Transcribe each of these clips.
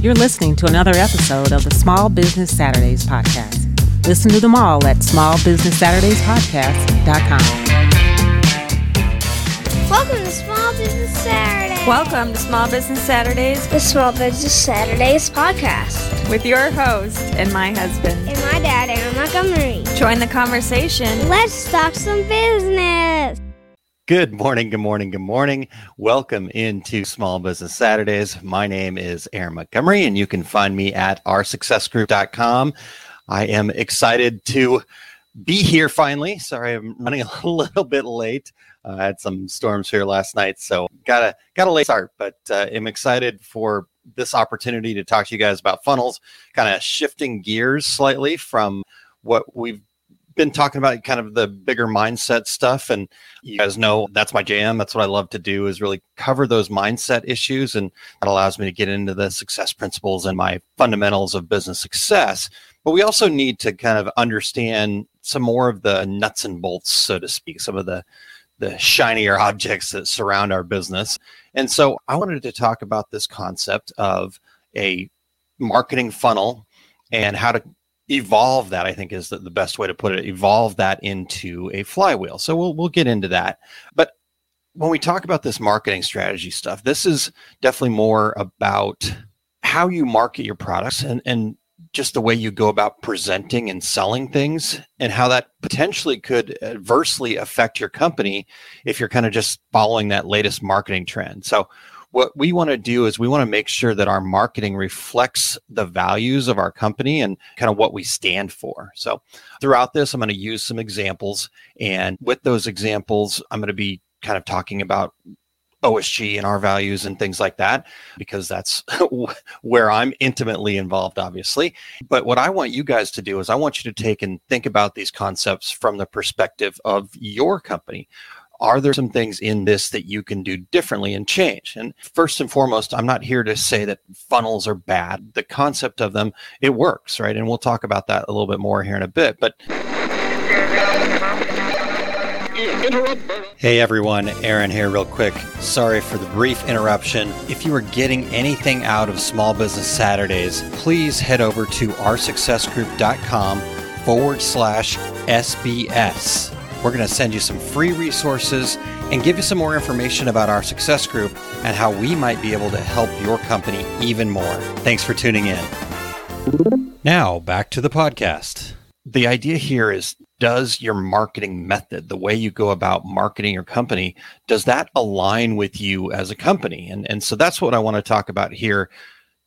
You're listening to another episode of the Small Business Saturdays podcast. Listen to them all at smallbusinesssaturdayspodcast.com. Welcome to Small Business Saturday. Welcome to Small Business Saturdays the Small Business Saturdays podcast. with your host and my husband. And my dad, Aaron Montgomery. Join the conversation. Let's talk some business. Good morning, good morning, good morning. Welcome into Small Business Saturdays. My name is Aaron Montgomery, and you can find me at oursuccessgroup.com. I am excited to be here finally. Sorry, I'm running a little bit late. Uh, I had some storms here last night, so got a got a late start, but uh, I'm excited for this opportunity to talk to you guys about funnels, kind of shifting gears slightly from what we've been talking about kind of the bigger mindset stuff and you guys know that's my jam. That's what i love to do is really cover those mindset issues and that allows me to get into the success principles and my fundamentals of business success. But we also need to kind of understand some more of the nuts and bolts so to speak some of the the shinier objects that surround our business. And so i wanted to talk about this concept of a marketing funnel and how to evolve that i think is the, the best way to put it evolve that into a flywheel. So we'll we'll get into that. But when we talk about this marketing strategy stuff this is definitely more about how you market your products and and just the way you go about presenting and selling things and how that potentially could adversely affect your company if you're kind of just following that latest marketing trend. So what we want to do is we want to make sure that our marketing reflects the values of our company and kind of what we stand for. So, throughout this, I'm going to use some examples. And with those examples, I'm going to be kind of talking about OSG and our values and things like that, because that's where I'm intimately involved, obviously. But what I want you guys to do is I want you to take and think about these concepts from the perspective of your company are there some things in this that you can do differently and change and first and foremost i'm not here to say that funnels are bad the concept of them it works right and we'll talk about that a little bit more here in a bit but Hey everyone, Aaron here, real quick. Sorry for the brief interruption. If you are getting anything out of Small Business Saturdays, please head over to oursuccessgroup.com forward slash SBS. We're going to send you some free resources and give you some more information about our success group and how we might be able to help your company even more. Thanks for tuning in. Now, back to the podcast. The idea here is does your marketing method, the way you go about marketing your company, does that align with you as a company? And, and so that's what I want to talk about here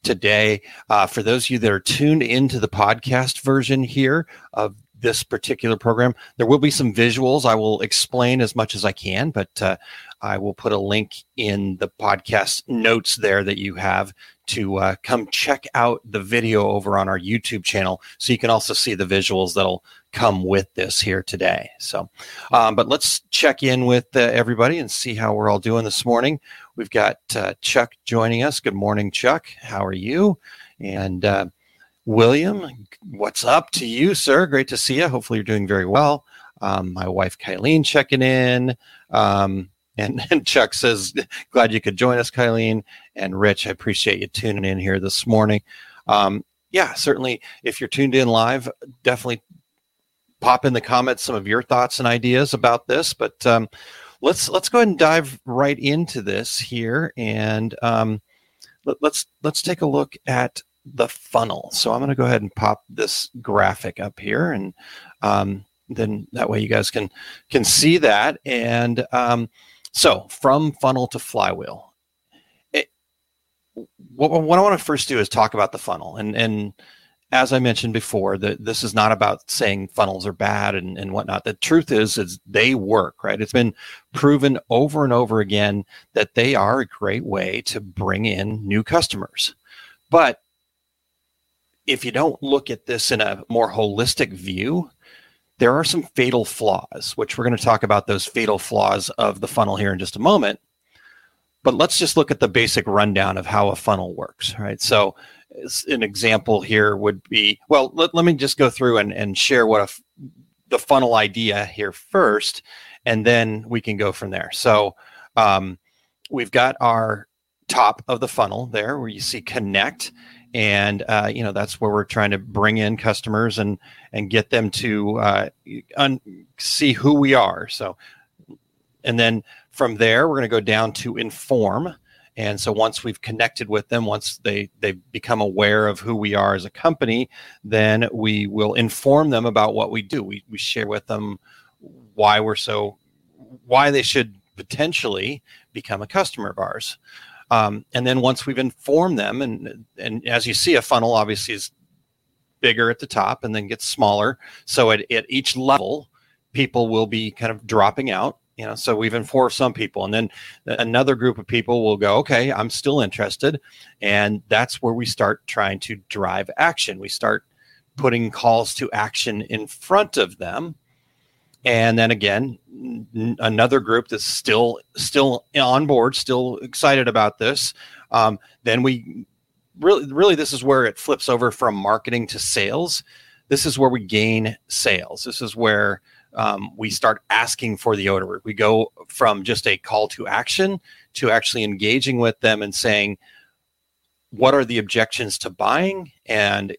today. Uh, for those of you that are tuned into the podcast version here of this particular program. There will be some visuals. I will explain as much as I can, but uh, I will put a link in the podcast notes there that you have to uh, come check out the video over on our YouTube channel so you can also see the visuals that'll come with this here today. So, um, but let's check in with uh, everybody and see how we're all doing this morning. We've got uh, Chuck joining us. Good morning, Chuck. How are you? And uh, William, what's up to you, sir? Great to see you. Hopefully, you're doing very well. Um, my wife, Kylene, checking in. Um, and, and, Chuck says, Glad you could join us, Kylene. And Rich, I appreciate you tuning in here this morning. Um, yeah, certainly, if you're tuned in live, definitely pop in the comments some of your thoughts and ideas about this. But um, let's let's go ahead and dive right into this here, and um, let, let's let's take a look at the funnel. So I'm going to go ahead and pop this graphic up here, and um, then that way you guys can can see that. And um, so from funnel to flywheel. It, what, what I want to first do is talk about the funnel, and and as I mentioned before, that this is not about saying funnels are bad and, and whatnot. The truth is, is they work, right? It's been proven over and over again that they are a great way to bring in new customers. But if you don't look at this in a more holistic view, there are some fatal flaws, which we're going to talk about those fatal flaws of the funnel here in just a moment. But let's just look at the basic rundown of how a funnel works, right? So, an example here would be well, let, let me just go through and, and share what a, the funnel idea here first, and then we can go from there. So, um, we've got our top of the funnel there where you see connect and uh, you know that's where we're trying to bring in customers and and get them to uh, un- see who we are. So, and then from there, we're going to go down to inform. And so once we've connected with them, once they they become aware of who we are as a company, then we will inform them about what we do. We we share with them why we're so why they should potentially become a customer of ours. Um, and then once we've informed them, and and as you see, a funnel obviously is bigger at the top and then gets smaller. So at, at each level, people will be kind of dropping out. You know, so we've informed some people, and then another group of people will go, okay, I'm still interested, and that's where we start trying to drive action. We start putting calls to action in front of them and then again another group that's still still on board still excited about this. Um, then we really really this is where it flips over from marketing to sales. This is where we gain sales. This is where um, we start asking for the order. We go from just a call to action to actually engaging with them and saying what are the objections to buying? And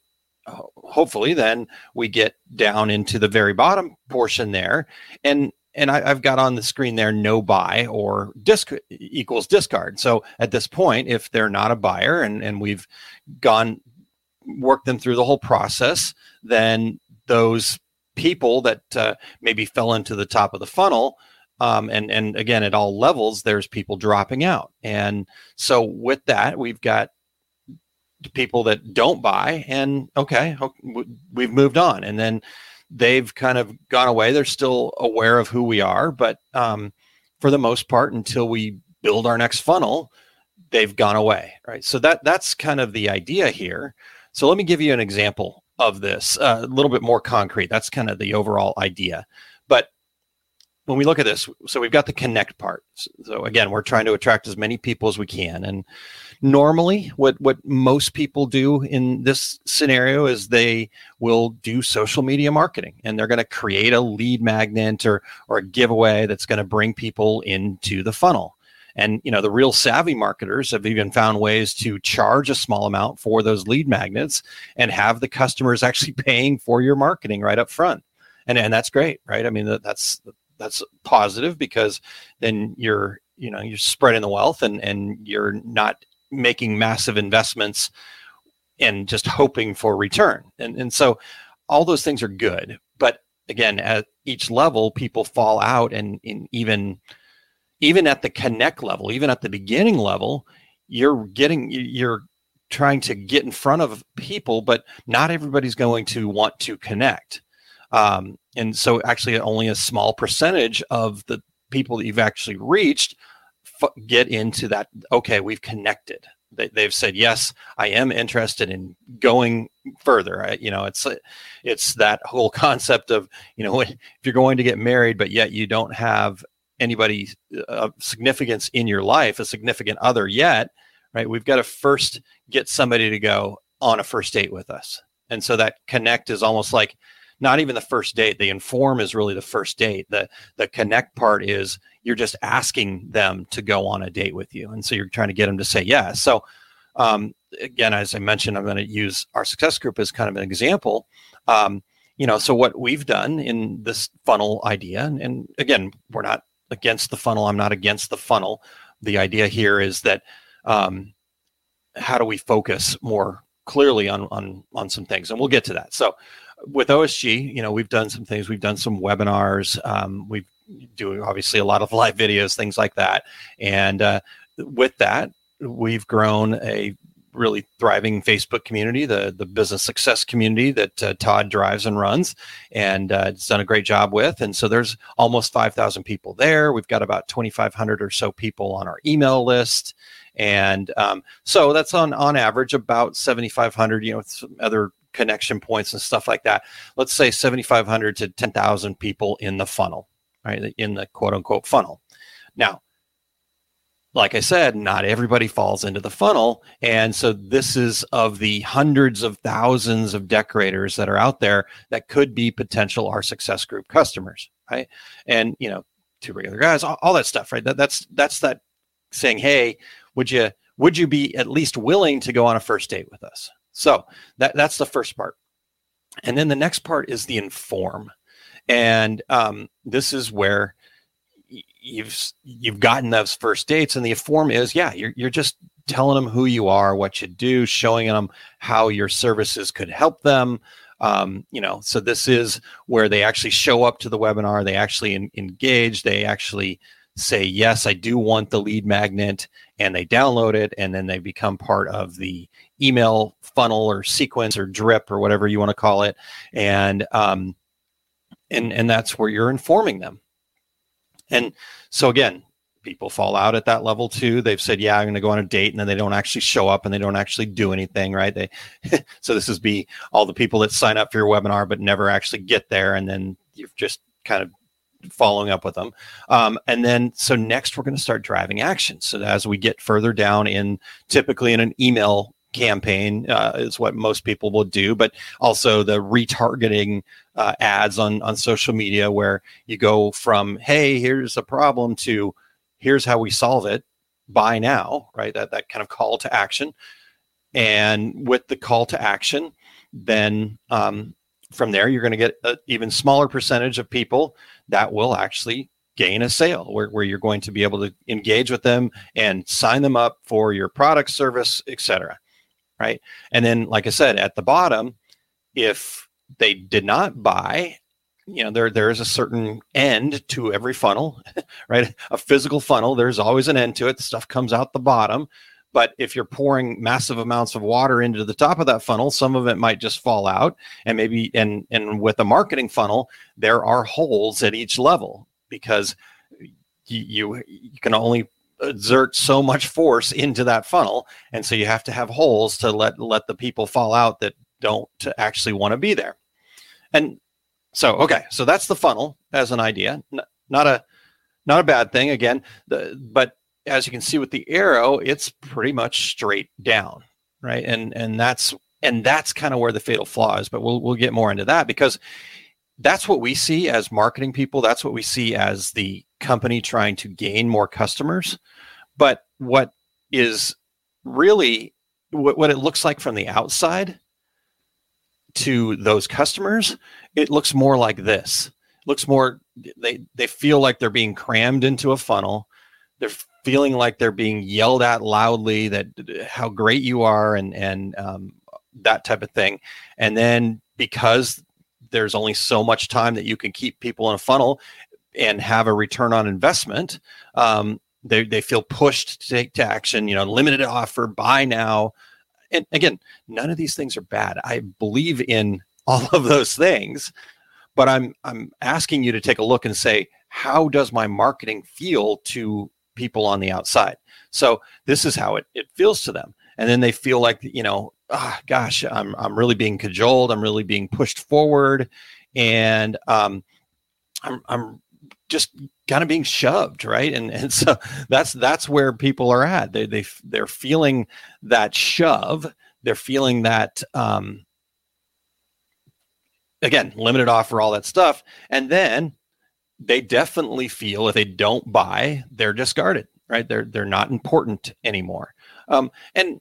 hopefully then we get down into the very bottom portion there. And and I, have got on the screen there no buy or disc equals discard. So at this point if they're not a buyer and and we've gone worked them through the whole process then those people that uh, maybe fell into the top of the funnel um, and and again at all levels there's people dropping out. And so with that we've got people that don't buy and okay we've moved on. And then they've kind of gone away. They're still aware of who we are but um, for the most part until we build our next funnel they've gone away right? So that that's kind of the idea here. So let me give you an example of this uh, a little bit more concrete. That's kind of the overall idea. But when we look at this so we've got the connect part. So again we're trying to attract as many people as we can. And normally what what most people do in this scenario is they will do social media marketing and they're going to create a lead magnet or or a giveaway that's going to bring people into the funnel. And you know the real savvy marketers have even found ways to charge a small amount for those lead magnets and have the customers actually paying for your marketing right up front. And and that's great right? I mean that's that's positive because then you're you know you're spreading the wealth and and you're not making massive investments and just hoping for return. And, and so all those things are good. But again, at each level, people fall out and, and even even at the connect level, even at the beginning level, you're getting you're trying to get in front of people, but not everybody's going to want to connect. Um, and so actually only a small percentage of the people that you've actually reached get into that okay we've connected. They, they've said yes i am interested in going further. I, you know it's it's that whole concept of you know if you're going to get married but yet you don't have anybody uh, of significance in your life a significant other yet right we've got to first get somebody to go on a first date with us. And so that connect is almost like not even the first date. The inform is really the first date. The the connect part is you're just asking them to go on a date with you. And so you're trying to get them to say yes. So um, again as i mentioned i'm going to use our success group as kind of an example. Um, you know so what we've done in this funnel idea and, again we're not against the funnel. I'm not against the funnel. The idea here is that um, how do we focus more clearly on on on some things? And we'll get to that. So with OSG, you know, we've done some things. We've done some webinars. Um, we do obviously a lot of live videos, things like that. And uh, with that, we've grown a really thriving Facebook community, the the business success community that uh, Todd drives and runs, and uh, it's done a great job with. And so there's almost 5,000 people there. We've got about 2,500 or so people on our email list, and um, so that's on on average about 7,500. You know, some other connection points and stuff like that. Let's say 7,500 to 10,000 people in the funnel, right? In the quote unquote funnel. Now, like I said, not everybody falls into the funnel. And so this is of the hundreds of thousands of decorators that are out there that could be potential our success group customers, right? And, you know, two regular guys, all, all that stuff, right? That, that's, that's that saying, Hey, would you, would you be at least willing to go on a first date with us? So that that's the first part. And then the next part is the inform. And um, this is where you've you've gotten those first dates and the inform is yeah you're, you're just telling them who you are what you do showing them how your services could help them um, you know so this is where they actually show up to the webinar they actually engage they actually say yes i do want the lead magnet and they download it and then they become part of the email funnel or sequence or drip or whatever you want to call it and um, and and that's where you're informing them and so again people fall out at that level too. They've said, "Yeah, I'm going to go on a date," and then they don't actually show up and they don't actually do anything, right? They so this is be all the people that sign up for your webinar but never actually get there, and then you've just kind of following up with them. Um, and then so next we're going to start driving action. So as we get further down in typically in an email campaign uh, is what most people will do, but also the retargeting uh, ads on on social media where you go from hey here's a problem to here's how we solve it buy now right that that kind of call to action and with the call to action then um, from there you're going to get an even smaller percentage of people that will actually gain a sale where, where you're going to be able to engage with them and sign them up for your product service etc right? And then like i said at the bottom if they did not buy you know there there is a certain end to every funnel right? A physical funnel there's always an end to it. Stuff comes out the bottom but if you're pouring massive amounts of water into the top of that funnel some of it might just fall out. And maybe and and with a marketing funnel there are holes at each level because you you, can only exert so much force into that funnel. And so you have to have holes to let let the people fall out that don't actually want to be there. And so okay, so that's the funnel as an idea, N- not a not a bad thing. Again, the, but as you can see with the arrow, it's pretty much straight down, right? And and that's and that's kind of where the fatal flaw is. But we'll we'll get more into that because that's what we see as marketing people. That's what we see as the company trying to gain more customers. But what is really what, what it looks like from the outside to those customers, it looks more like this. It looks more they they feel like they're being crammed into a funnel. They're feeling like they're being yelled at loudly that how great you are and and um, that type of thing. And then because there's only so much time that you can keep people in a funnel and have a return on investment, um, they they feel pushed to take to action. You know, limited offer, buy now and again, none of these things are bad. I believe in all of those things, but I'm I'm asking you to take a look and say, how does my marketing feel to people on the outside? So this is how it, it feels to them. And then they feel like, you know, oh, gosh, I'm I'm really being cajoled, I'm really being pushed forward. And um, I'm I'm just kind of being shoved right and and so that's that's where people are at they they they're feeling that shove they're feeling that um again limited offer all that stuff and then they definitely feel if they don't buy they're discarded right they're they're not important anymore um and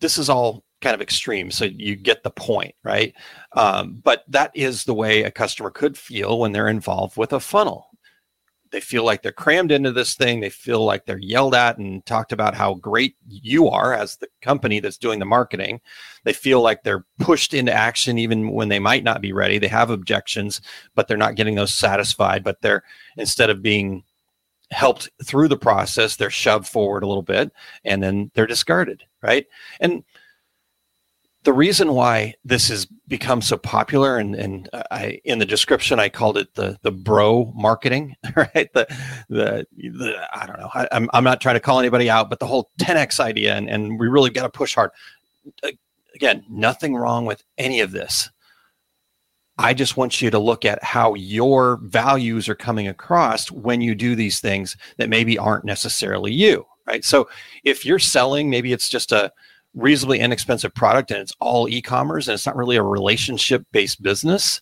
this is all kind of extreme. So you get the point, right? Um, but that is the way a customer could feel when they're involved with a funnel. They feel like they're crammed into this thing. They feel like they're yelled at and talked about how great you are as the company that's doing the marketing. They feel like they're pushed into action even when they might not be ready. They have objections, but they're not getting those satisfied. But they're instead of being helped through the process, they're shoved forward a little bit and then they're discarded, right? And the reason why this has become so popular and, and I in the description I called it the the bro marketing right? The the, the I don't know. I, am I'm, I'm not trying to call anybody out but the whole 10x idea and, and we really got to push hard. Again nothing wrong with any of this. I just want you to look at how your values are coming across when you do these things that maybe aren't necessarily you right? So if you're selling maybe it's just a reasonably inexpensive product and it's all e-commerce and it's not really a relationship based business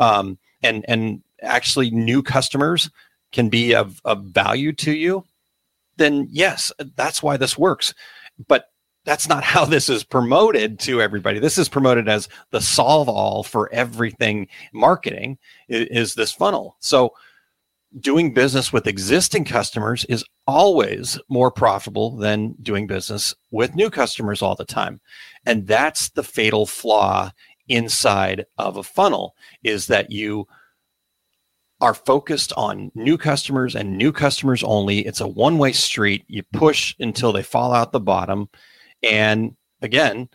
um, and and actually new customers can be of, of value to you then yes that's why this works but that's not how this is promoted to everybody. This is promoted as the solve all for everything marketing is, is, this funnel. So doing business with existing customers is always more profitable than doing business with new customers all the time. And that's the fatal flaw inside of a funnel is that you are focused on new customers and new customers only. It's a one way street. You push until they fall out the bottom. And again,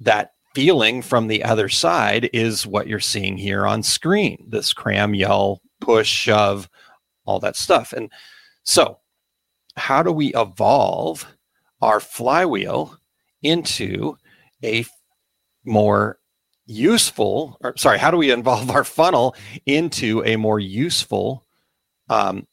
that feeling from the other side is what you're seeing here on screen this cram, yell, push, shove, all that stuff. And so, how do we evolve our flywheel into a more useful or sorry how do we involve our funnel into a more useful um,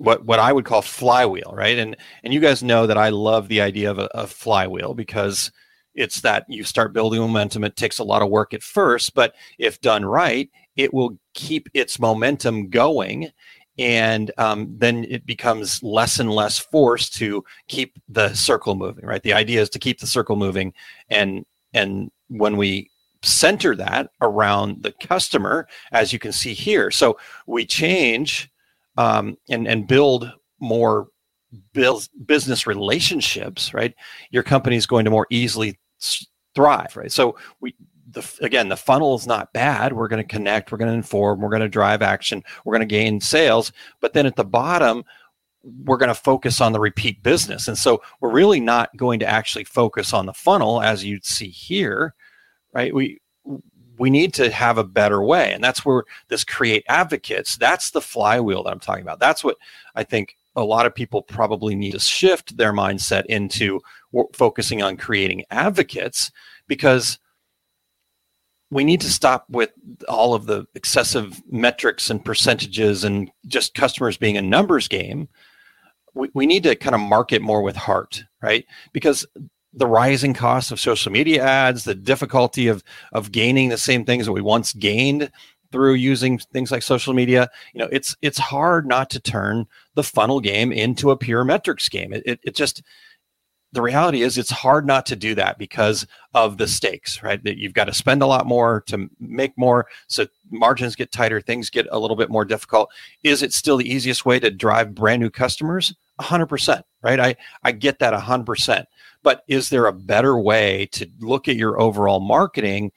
what what I would call flywheel, right? And and you guys know that I love the idea of a, a, flywheel because it's that you start building momentum. It takes a lot of work at first, but if done right, it will keep its momentum going, and um, then it becomes less and less force to keep the circle moving, right? The idea is to keep the circle moving, and and when we center that around the customer, as you can see here, so we change um, and and build more business relationships, right? Your company is going to more easily thrive, right? So we the again the funnel is not bad. We're going to connect, we're going to inform, we're going to drive action, we're going to gain sales, but then at the bottom we're going to focus on the repeat business. And so we're really not going to actually focus on the funnel as you'd see here, right? We we need to have a better way. And that's where this create advocates, that's the flywheel that I'm talking about. That's what I think a lot of people probably need to shift their mindset into focusing on creating advocates because we need to stop with all of the excessive metrics and percentages and just customers being a numbers game. We, we need to kind of market more with heart, right? Because the rising costs of social media ads, the difficulty of of gaining the same things that we once gained through using things like social media, you know, it's it's hard not to turn the funnel game into a pure metrics game. It, it, it just the reality is it's hard not to do that because of the stakes, right? That you've got to spend a lot more to make more. So margins get tighter, things get a little bit more difficult. Is it still the easiest way to drive brand new customers? 100%, right? I, I get that 100%. But is there a better way to look at your overall marketing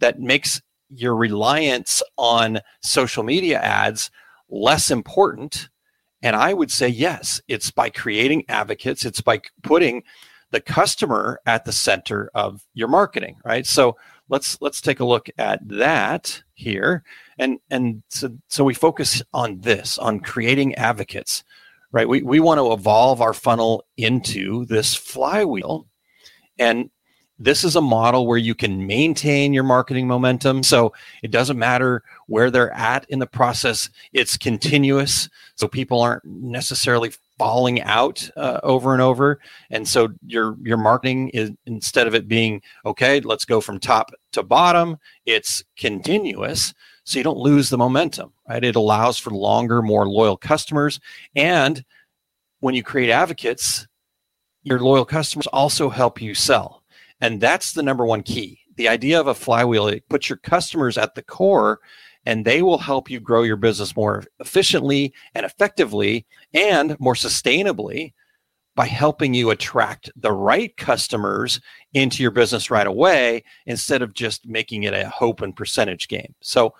that makes your reliance on social media ads less important? And I would say yes, it's by creating advocates, it's by putting the customer at the center of your marketing, right? So let's let's take a look at that here. And and so, so we focus on this, on creating advocates right? We, we want to evolve our funnel into this flywheel. And this is a model where you can maintain your marketing momentum. So it doesn't matter where they're at in the process, it's continuous. So people aren't necessarily falling out uh, over and over. And so your your marketing is instead of it being okay, let's go from top to bottom, it's continuous so you don't lose the momentum, right? It allows for longer, more loyal customers. And when you create advocates, your loyal customers also help you sell. And that's the number one key. The idea of a flywheel, it puts your customers at the core and they will help you grow your business more efficiently and effectively and more sustainably by helping you attract the right customers into your business right away instead of just making it a hope and percentage game. So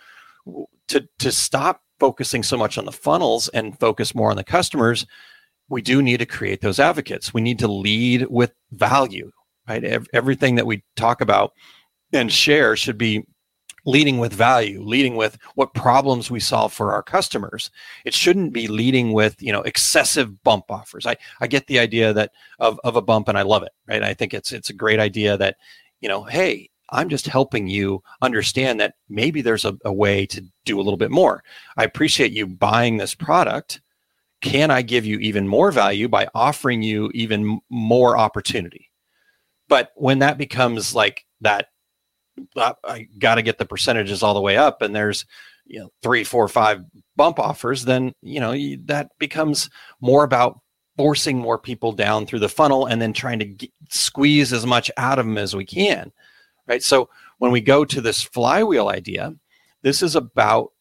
to to stop focusing so much on the funnels and focus more on the customers, we do need to create those advocates. We need to lead with value, right? Everything that we talk about and share should be leading with value, leading with what problems we solve for our customers. It shouldn't be leading with, you know, excessive bump offers. I, I get the idea that of, of a bump and I love it, right? I think it's it's a great idea that, you know, hey, I'm just helping you understand that maybe there's a, a, way to do a little bit more. I appreciate you buying this product. Can I give you even more value by offering you even more opportunity? But when that becomes like that, uh, I got to get the percentages all the way up, and there's you know three, four, five bump offers, then you know that becomes more about forcing more people down through the funnel and then trying to get, squeeze as much out of them as we can. Right. So when we go to this flywheel idea, this is about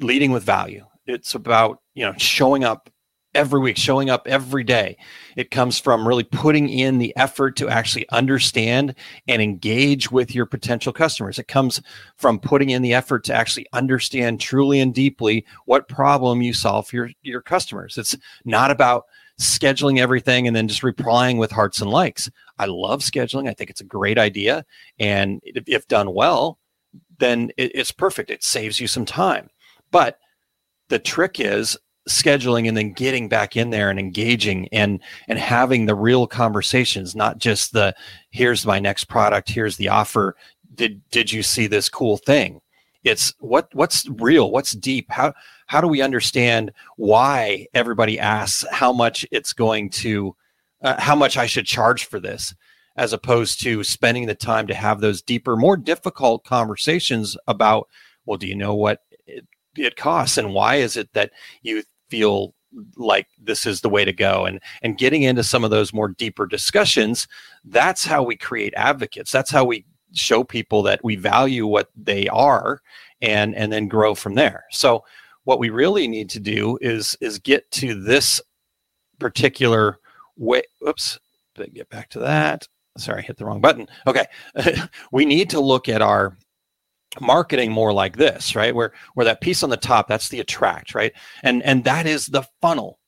leading with value. It's about, you know, showing up every week, showing up every day. It comes from really putting in the effort to actually understand and engage with your potential customers. It comes from putting in the effort to actually understand truly and deeply what problem you solve for your, your customers. It's not about scheduling everything and then just replying with hearts and likes. I love scheduling. I think it's a great idea. And if, if done well, then it's perfect. It saves you some time. But the trick is scheduling and then getting back in there and engaging and and having the real conversations not just the here's my next product here's the offer. Did did you see this cool thing? It's what what's real? What's deep? How how do we understand why everybody asks how much it's going to uh, how much I should charge for this as opposed to spending the time to have those deeper more difficult conversations about well do you know what it, it costs and why is it that you feel like this is the way to go. And and getting into some of those more deeper discussions that's how we create advocates. That's how we show people that we value what they are and and then grow from there. So what we really need to do is is get to this particular way oops get back to that. Sorry hit the wrong button. Okay. We need to look at our marketing more like this right? Where where that piece on the top that's the attract right? And and that is the funnel.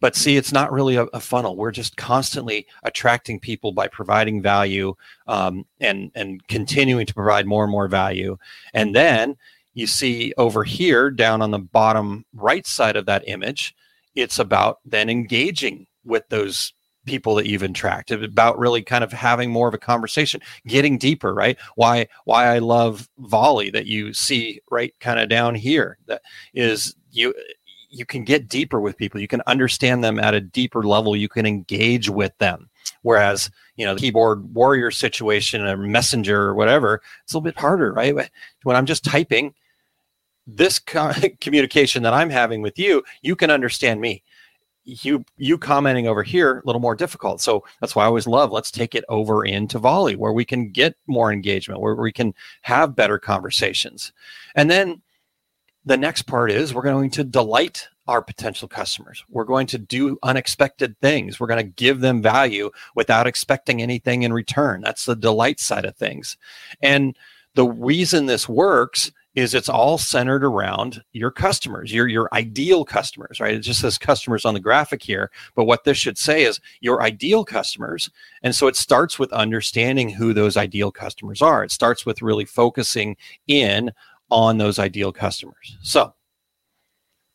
But see it's not really a, a funnel. We're just constantly attracting people by providing value um, and and continuing to provide more and more value. And then you see over here down on the bottom right side of that image it's about then engaging with those people that you've interacted about really kind of having more of a conversation getting deeper right? Why why i love volley that you see right kind of down here that is you you can get deeper with people. You can understand them at a deeper level. You can engage with them. Whereas you know the keyboard warrior situation or messenger or whatever it's a little bit harder right? When i'm just typing this co- communication that i'm having with you you can understand me you you commenting over here a little more difficult. So that's why i always love let's take it over into volley where we can get more engagement where we can have better conversations. And then the next part is we're going to delight our potential customers. We're going to do unexpected things. We're going to give them value without expecting anything in return. That's the delight side of things. And the reason this works is it's all centered around your customers, your your ideal customers, right? It just says customers on the graphic here, but what this should say is your ideal customers. And so it starts with understanding who those ideal customers are. It starts with really focusing in on those ideal customers. So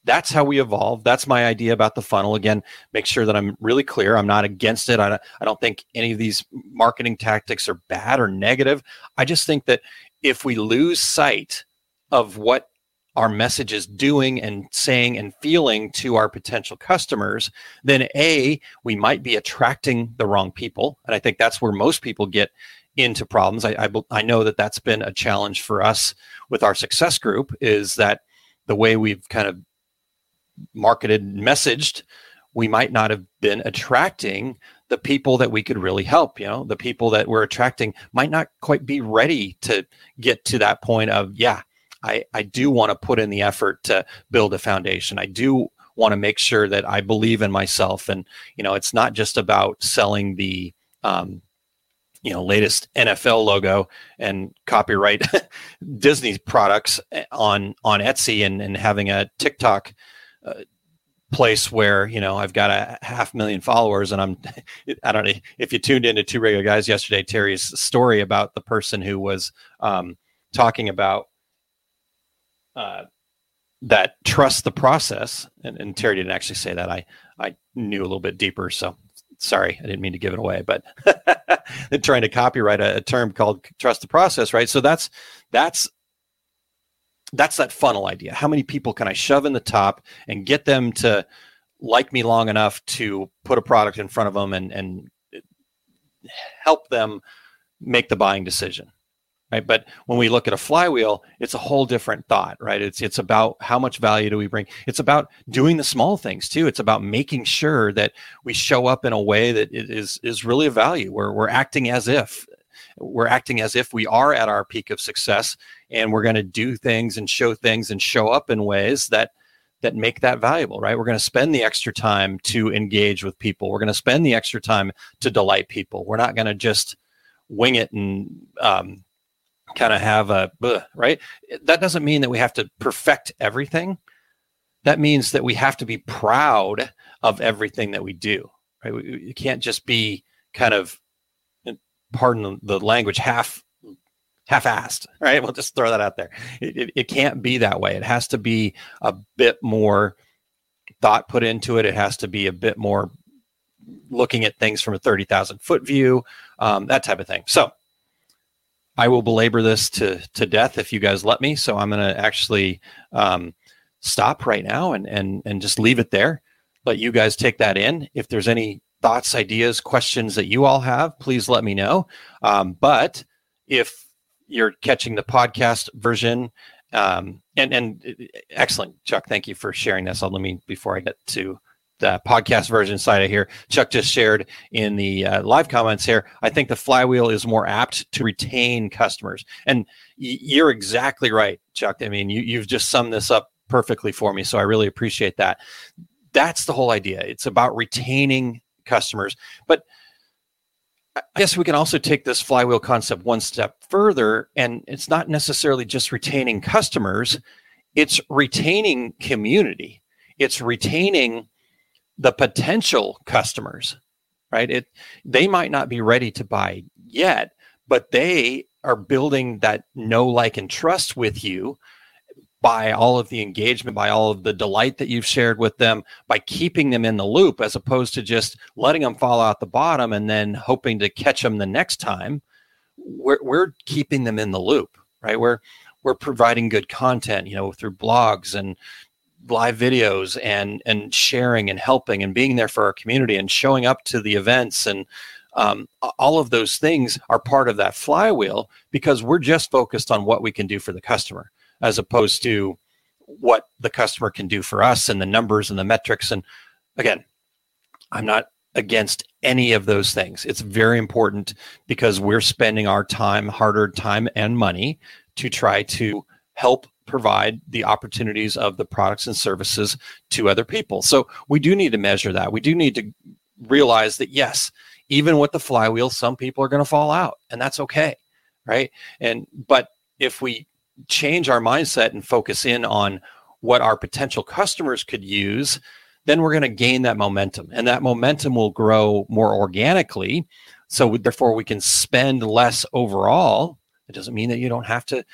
that's how we evolve. That's my idea about the funnel. Again, make sure that I'm really clear. I'm not against it. I don't, I don't think any of these marketing tactics are bad or negative. I just think that if we lose sight of what our message is doing and saying and feeling to our potential customers, then A, we might be attracting the wrong people. And I think that's where most people get into problems. I, I, I, know that that's been a challenge for us with our success group is that the way we've kind of marketed and messaged, we might not have been attracting the people that we could really help. You know, the people that we're attracting might not quite be ready to get to that point of, yeah, I, I do want to put in the effort to build a foundation. I do want to make sure that I believe in myself. And, you know, it's not just about selling the, um, you know, latest NFL logo and copyright Disney products eh, on, on Etsy and, and having a TikTok uh, place where, you know, I've got a half million followers and I'm, I don't know if you tuned into two regular guys yesterday, Terry's story about the person who was, um, talking about uh, that trust the process. And, and, Terry didn't actually say that. I I knew a little bit deeper. So sorry, I didn't mean to give it away. But trying to copyright a, a term called trust the process, right? So that's that's that's that funnel idea. How many people can I shove in the top and get them to like me long enough to put a product in front of them and and help them make the buying decision? Right? But when we look at a flywheel, it's a whole different thought, right? It's it's about how much value do we bring. It's about doing the small things too. It's about making sure that we show up in a way that is is really a value. Where we're acting as if we're acting as if we are at our peak of success, and we're going to do things and show things and show up in ways that that make that valuable, right? We're going to spend the extra time to engage with people. We're going to spend the extra time to delight people. We're not going to just wing it and um, kind of have a right. That doesn't mean that we have to perfect everything. That means that we have to be proud of everything that we do. Right? We, we can't just be kind of, pardon the language, half half-assed right we'll just throw that out there it, it, it, can't be that way it has to be a bit more thought put into it it has to be a bit more looking at things from a 30000 foot view um, that type of thing so i will belabor this to to death if you guys let me so i'm going to actually um, stop right now and and and just leave it there let you guys take that in if there's any thoughts ideas questions that you all have please let me know um, but if you're catching the podcast version. Um, and and excellent, Chuck. Thank you for sharing this. I'll, let me before I get to the podcast version side of here. Chuck just shared in the uh, live comments here. I think the flywheel is more apt to retain customers, and y- you're exactly right, Chuck. I mean, you you've just summed this up perfectly for me. So I really appreciate that. That's the whole idea. It's about retaining customers, but I guess we can also take this flywheel concept one step further, and it's not necessarily just retaining customers, it's retaining community, it's retaining the potential customers, right? It they might not be ready to buy yet, but they are building that know, like, and trust with you by all of the engagement, by all of the delight that you've shared with them, by keeping them in the loop as opposed to just letting them fall out the bottom and then hoping to catch them the next time. We're, we're keeping them in the loop, right? We're, we're providing good content, you know, through blogs and live videos and, and sharing and helping and being there for our community and showing up to the events and, um, all of those things are part of that flywheel because we're just focused on what we can do for the customer as opposed to what the customer can do for us and the numbers and the metrics. And again, I'm not against any of those things. It's very important because we're spending our time, harder time and money to try to help provide the opportunities of the products and services to other people. So we do need to measure that. We do need to realize that yes, even with the flywheel, some people are going to fall out and that's okay. Right. And, but if we change our mindset and focus in on what our potential customers could use, then we're going to gain that momentum. And that momentum will grow more organically. So, therefore, we can spend less overall. It doesn't mean that you don't have to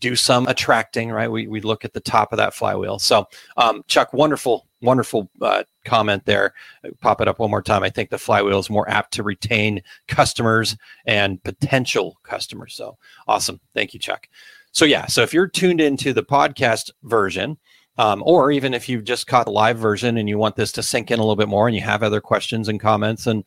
do some attracting, right? We, we look at the top of that flywheel. So, um, Chuck, wonderful, wonderful uh, comment there. Pop it up one more time. I think the flywheel is more apt to retain customers and potential customers. So, awesome. Thank you, Chuck. So yeah, so if you're tuned into the podcast version, um, or even if you've just caught the live version and you want this to sink in a little bit more and you have other questions and comments and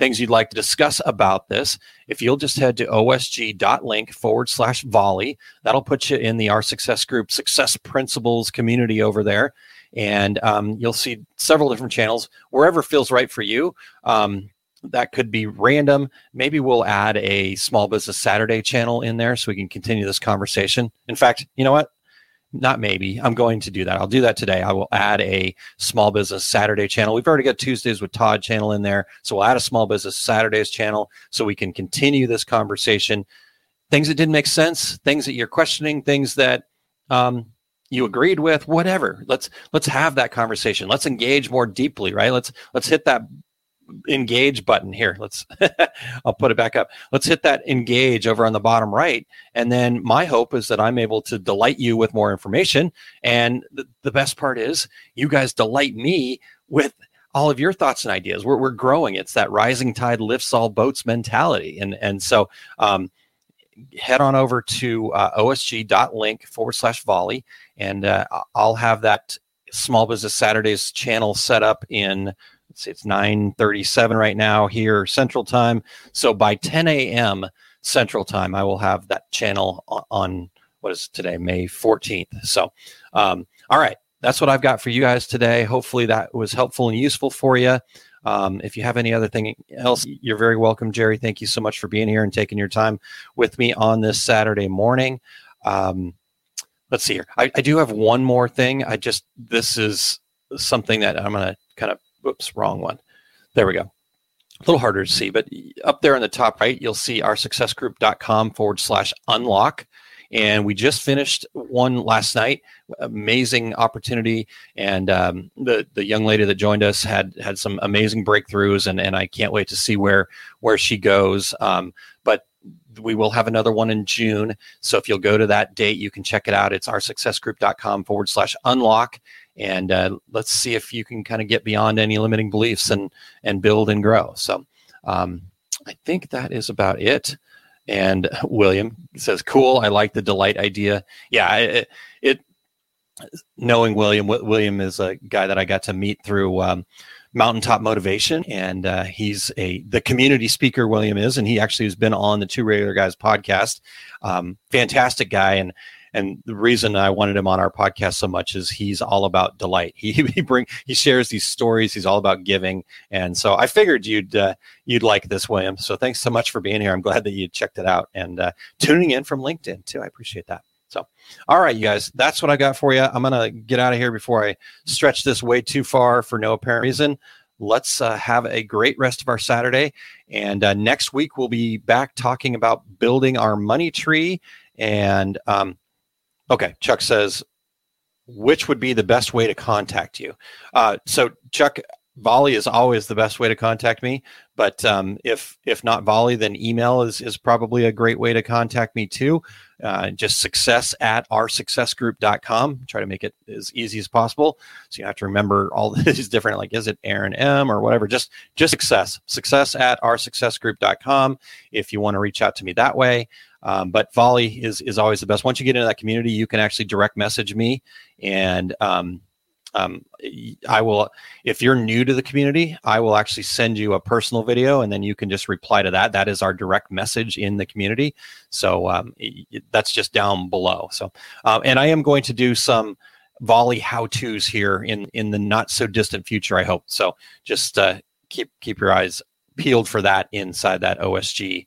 things you'd like to discuss about this, if you'll just head to osg.link forward slash volley, that'll put you in the Our Success Group Success Principles community over there. And um, you'll see several different channels, wherever feels right for you. Um, that could be random. Maybe we'll add a small business Saturday channel in there so we can continue this conversation. In fact, you know what? Not maybe. I'm going to do that. I'll do that today. I will add a small business Saturday channel. We've already got Tuesdays with Todd channel in there. So we'll add a small business Saturdays channel so we can continue this conversation. Things that didn't make sense, things that you're questioning, things that um, you agreed with, whatever. Let's let's have that conversation. Let's engage more deeply, right? Let's let's hit that engage button here. Let's, I'll put it back up. Let's hit that engage over on the bottom right. And then my hope is that I'm able to delight you with more information. And the, the best part is you guys delight me with all of your thoughts and ideas. We're, we're growing. It's that rising tide lifts all boats mentality. And, and so, um, head on over to uh, osg.link forward slash volley and uh, I'll have that small business Saturdays channel set up in see, it's 9:37 right now here Central Time. So by 10 a.m. Central Time. I will have that channel on, on what is today, May 14th. So, um, all right, that's what I've got for you guys today. Hopefully that was helpful and useful for you. Um, if you have any other thing else, you're very welcome, Jerry. Thank you so much for being here and taking your time with me on this Saturday morning. Um, let's see here. I, I do have one more thing. I just this is something that I'm going to kind of. Whoops, wrong one. There we go. A little harder to see, but up there in the top right, you'll see oursuccessgroup.com forward slash unlock. And we just finished one last night. Amazing opportunity, and um, the the young lady that joined us had had some amazing breakthroughs, and and I can't wait to see where where she goes. Um, but we will have another one in June. So if you'll go to that date, you can check it out. It's oursuccessgroup.com forward slash unlock. And uh, let's see if you can kind of get beyond any limiting beliefs and and build and grow. So um, I think that is about it. And William says, "Cool, I like the delight idea." Yeah, it, it knowing William. William is a guy that I got to meet through um, Mountaintop Motivation, and uh, he's a the community speaker. William is, and he actually has been on the Two Regular Guys podcast. Um, fantastic guy, and and the reason I wanted him on our podcast so much is he's all about delight. He he bring he shares these stories. He's all about giving, and so I figured you'd uh, you'd like this, William. So thanks so much for being here. I'm glad that you checked it out and uh, tuning in from LinkedIn too. I appreciate that. So, all right, you guys, that's what I got for you. I'm gonna get out of here before I stretch this way too far for no apparent reason. Let's uh, have a great rest of our Saturday. And uh, next week, we'll be back talking about building our money tree. And um, Okay, Chuck says, which would be the best way to contact you? Uh, so, Chuck, Volley is always the best way to contact me. But um, if if not Volley, then email is is probably a great way to contact me too. Uh, just success at oursuccessgroup.com. Try to make it as easy as possible. So you have to remember all these different, like, is it Aaron M or whatever? Just just success. Success at oursuccessgroup.com if you want to reach out to me that way. Um, but Volley is is always the best. Once you get into that community, you can actually direct message me, and um, um, I will. If you're new to the community, I will actually send you a personal video, and then you can just reply to that. That is our direct message in the community. So um, that's just down below. So, uh, and I am going to do some volley how tos here in in the not so distant future. I hope so. Just uh, keep keep your eyes peeled for that inside that OSG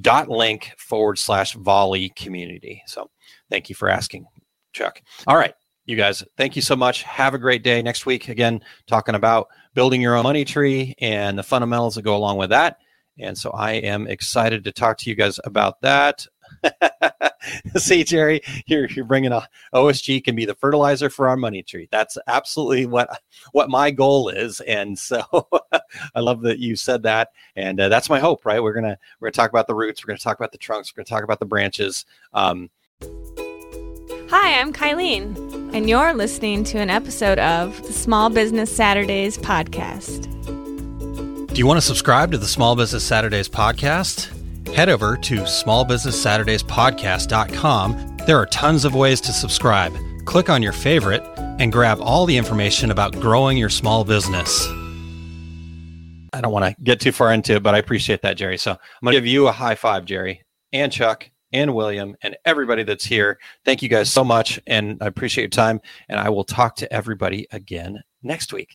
dot link forward slash volley community. So thank you for asking, Chuck. All right, you guys, thank you so much. Have a great day. Next week, again, talking about building your own money tree and the fundamentals that go along with that. And so I am excited to talk to you guys about that. See, Jerry, you're, you're bringing a OSG can be the fertilizer for our money tree. That's absolutely what what my goal is, and so I love that you said that, and uh, that's my hope. Right? We're gonna we're gonna talk about the roots. We're gonna talk about the trunks. We're gonna talk about the branches. Um, Hi, I'm Kylene, and you're listening to an episode of the Small Business Saturdays podcast. Do you want to subscribe to the Small Business Saturdays podcast? Head over to smallbusinesssaturdayspodcast.com. There are tons of ways to subscribe. Click on your favorite and grab all the information about growing your small business. I don't want to get too far into it, but I appreciate that, Jerry. So I'm going to give you a high five, Jerry, and Chuck, and William, and everybody that's here. Thank you guys so much, and I appreciate your time. And I will talk to everybody again next week.